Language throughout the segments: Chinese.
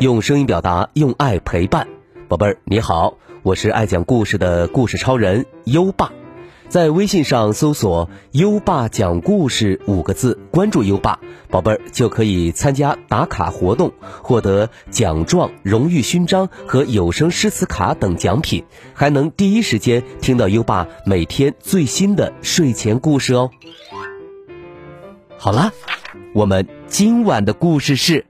用声音表达，用爱陪伴，宝贝儿你好，我是爱讲故事的故事超人优爸，在微信上搜索“优爸讲故事”五个字，关注优爸，宝贝儿就可以参加打卡活动，获得奖状、荣誉勋章和有声诗词卡等奖品，还能第一时间听到优爸每天最新的睡前故事哦。好啦，我们今晚的故事是。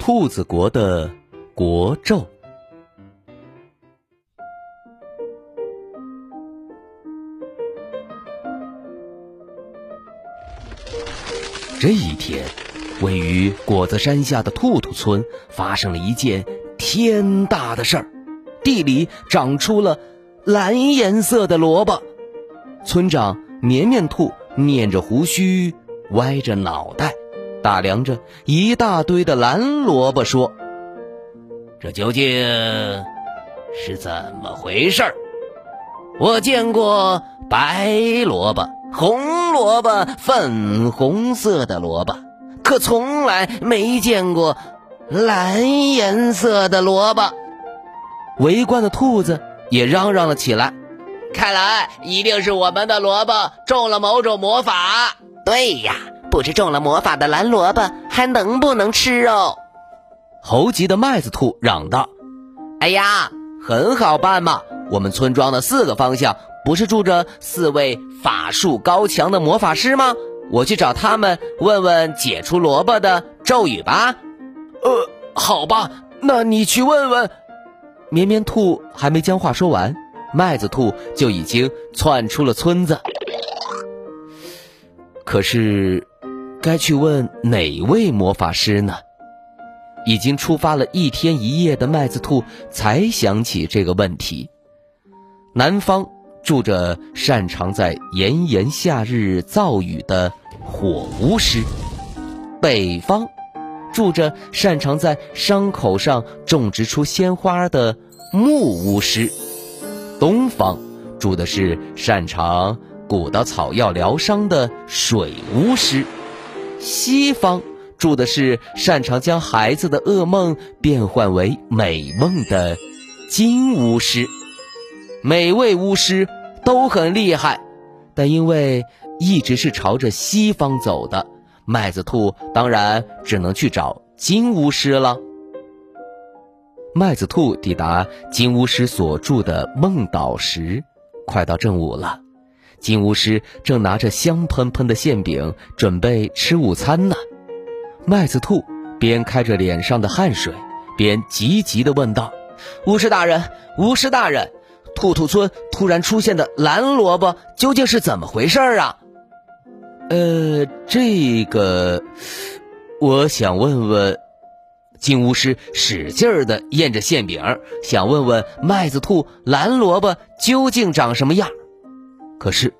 兔子国的国咒。这一天，位于果子山下的兔兔村发生了一件天大的事儿：地里长出了蓝颜色的萝卜。村长绵绵兔捻着胡须，歪着脑袋。打量着一大堆的蓝萝卜，说：“这究竟是怎么回事儿？我见过白萝卜、红萝卜、粉红色的萝卜，可从来没见过蓝颜色的萝卜。”围观的兔子也嚷嚷了起来：“看来一定是我们的萝卜中了某种魔法。”对呀。不知中了魔法的蓝萝卜还能不能吃哦？猴急的麦子兔嚷道：“哎呀，很好办嘛！我们村庄的四个方向不是住着四位法术高强的魔法师吗？我去找他们问问解除萝卜的咒语吧。”呃，好吧，那你去问问。绵绵兔还没将话说完，麦子兔就已经窜出了村子。可是。该去问哪位魔法师呢？已经出发了一天一夜的麦子兔才想起这个问题。南方住着擅长在炎炎夏日造雨的火巫师，北方住着擅长在伤口上种植出鲜花的木巫师，东方住的是擅长鼓捣草药疗伤的水巫师。西方住的是擅长将孩子的噩梦变换为美梦的金巫师，每位巫师都很厉害，但因为一直是朝着西方走的，麦子兔当然只能去找金巫师了。麦子兔抵达金巫师所住的梦岛时，快到正午了。金巫师正拿着香喷喷的馅饼准备吃午餐呢，麦子兔边开着脸上的汗水，边急急地问道：“巫师大人，巫师大人，兔兔村突然出现的蓝萝卜究竟是怎么回事啊？”“呃，这个，我想问问。”金巫师使劲儿地咽着馅饼，想问问麦子兔蓝萝卜究竟长什么样。可是，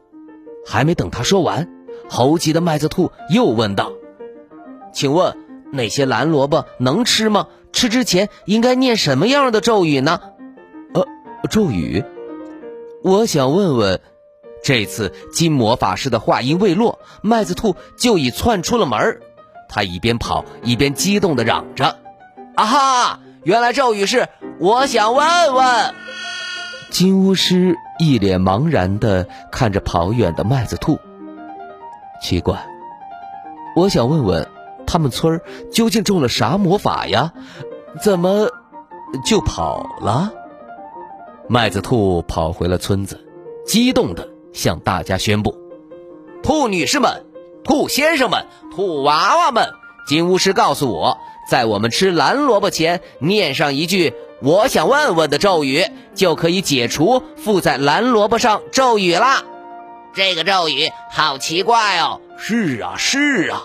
还没等他说完，猴急的麦子兔又问道：“请问那些蓝萝卜能吃吗？吃之前应该念什么样的咒语呢？”“呃，咒语？我想问问。”这次金魔法师的话音未落，麦子兔就已窜出了门他一边跑一边激动地嚷着：“啊哈！原来咒语是我想问问。”金巫师一脸茫然地看着跑远的麦子兔，奇怪，我想问问，他们村究竟中了啥魔法呀？怎么就跑了？麦子兔跑回了村子，激动地向大家宣布：“兔女士们、兔先生们、兔娃娃们，金巫师告诉我，在我们吃蓝萝卜前念上一句。”我想问问的咒语就可以解除附在蓝萝卜上咒语啦。这个咒语好奇怪哦。是啊，是啊，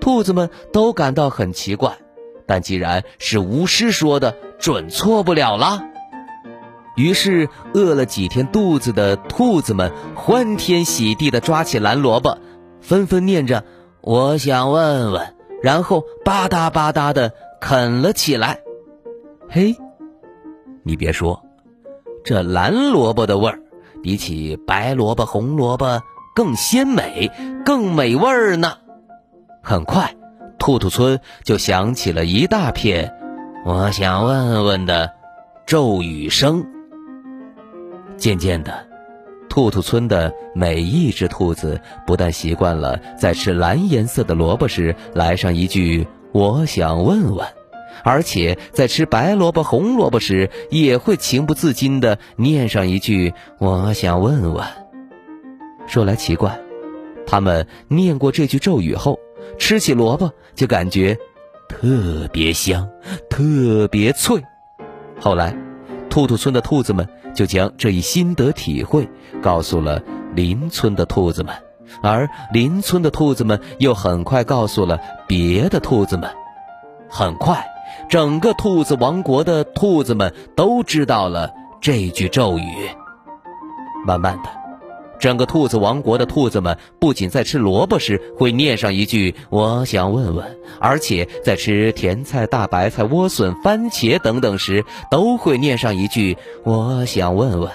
兔子们都感到很奇怪。但既然是巫师说的，准错不了了。于是，饿了几天肚子的兔子们欢天喜地地抓起蓝萝卜，纷纷念着“我想问问”，然后吧嗒吧嗒地啃了起来。嘿。你别说，这蓝萝卜的味儿，比起白萝卜、红萝卜更鲜美、更美味儿呢。很快，兔兔村就响起了一大片“我想问问”的咒语声。渐渐的，兔兔村的每一只兔子不但习惯了在吃蓝颜色的萝卜时来上一句“我想问问”，而且在吃白萝卜、红萝卜时也会情不自禁地念上一句“我想问问”。说来奇怪，他们念过这句咒语后，吃起萝卜就感觉特别香、特别脆。后来，兔兔村的兔子们就将这一心得体会告诉了邻村的兔子们，而邻村的兔子们又很快告诉了别的兔子们。很快，整个兔子王国的兔子们都知道了这句咒语。慢慢的。整个兔子王国的兔子们不仅在吃萝卜时会念上一句“我想问问”，而且在吃甜菜、大白菜、莴笋、番茄等等时都会念上一句“我想问问”，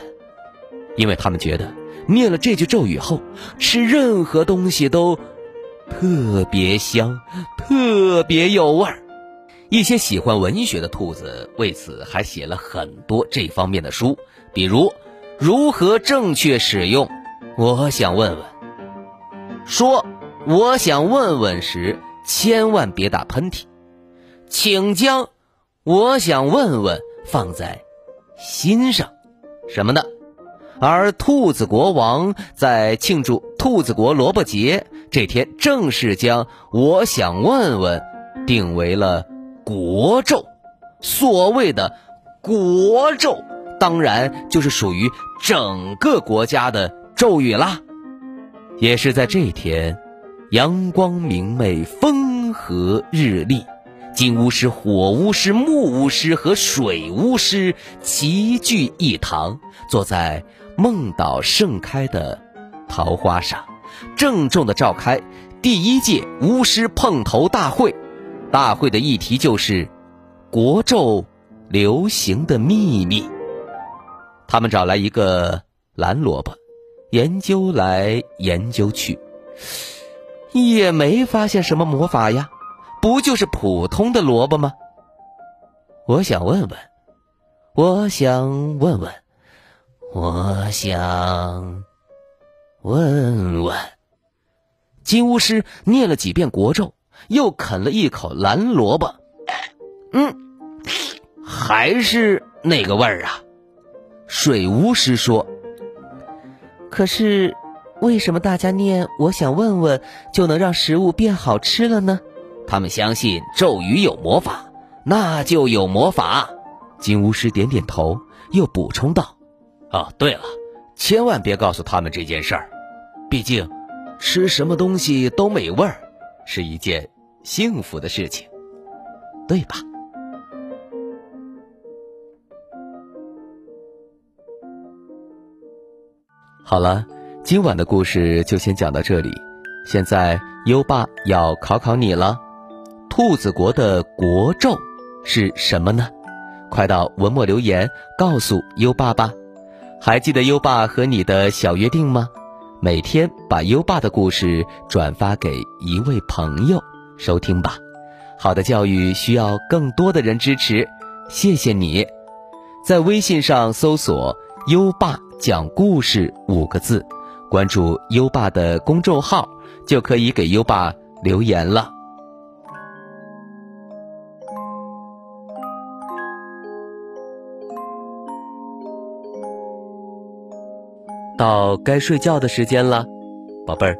因为他们觉得念了这句咒语后，吃任何东西都特别香、特别有味儿。一些喜欢文学的兔子为此还写了很多这方面的书，比如如何正确使用。我想问问，说我想问问时，千万别打喷嚏，请将我想问问放在心上，什么的？而兔子国王在庆祝兔子国萝卜节这天，正式将我想问问定为了国咒。所谓的国咒，当然就是属于整个国家的。咒语啦，也是在这天，阳光明媚，风和日丽，金巫师、火巫师、木巫师和水巫师齐聚一堂，坐在梦岛盛开的桃花上，郑重的召开第一届巫师碰头大会。大会的议题就是国咒流行的秘密。他们找来一个蓝萝卜。研究来研究去，也没发现什么魔法呀，不就是普通的萝卜吗？我想问问，我想问问，我想问问。金巫师念了几遍国咒，又啃了一口蓝萝卜，嗯，还是那个味儿啊。水巫师说。可是，为什么大家念“我想问问”就能让食物变好吃了呢？他们相信咒语有魔法，那就有魔法。金巫师点点头，又补充道：“哦，对了，千万别告诉他们这件事儿，毕竟吃什么东西都美味儿，是一件幸福的事情，对吧？”好了，今晚的故事就先讲到这里。现在优爸要考考你了，兔子国的国咒是什么呢？快到文末留言告诉优爸吧。还记得优爸和你的小约定吗？每天把优爸的故事转发给一位朋友收听吧。好的教育需要更多的人支持，谢谢你。在微信上搜索“优爸”。讲故事五个字，关注优爸的公众号，就可以给优爸留言了。到该睡觉的时间了，宝贝儿，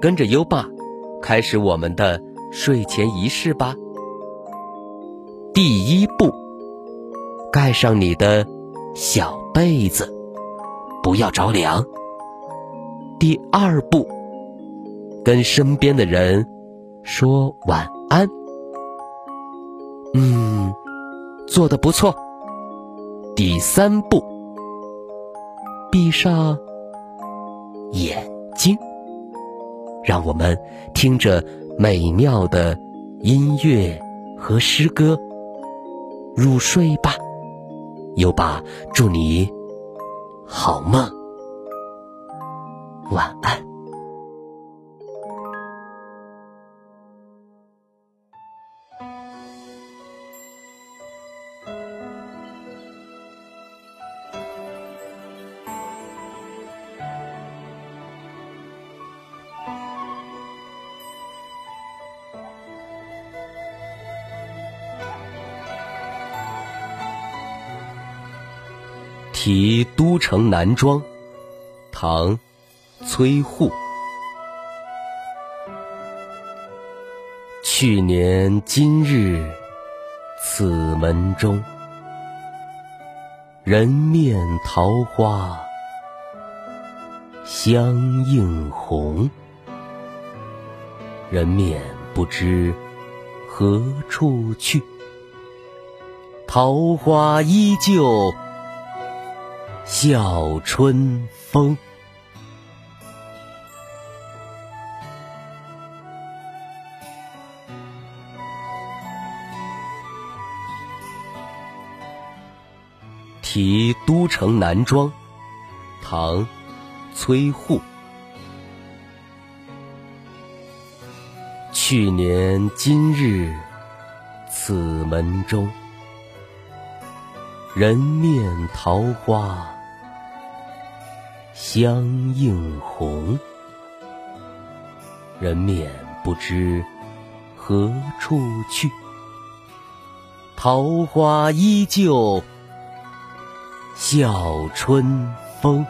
跟着优爸开始我们的睡前仪式吧。第一步，盖上你的小被子。不要着凉。第二步，跟身边的人说晚安。嗯，做的不错。第三步，闭上眼睛，让我们听着美妙的音乐和诗歌入睡吧。优爸，祝你。好梦，晚安。题都城南庄，唐·崔护。去年今日此门中，人面桃花相映红。人面不知何处去，桃花依旧。笑春风。题都城南庄，唐·崔护。去年今日此门中，人面桃花。相映红，人面不知何处去。桃花依旧，笑春风。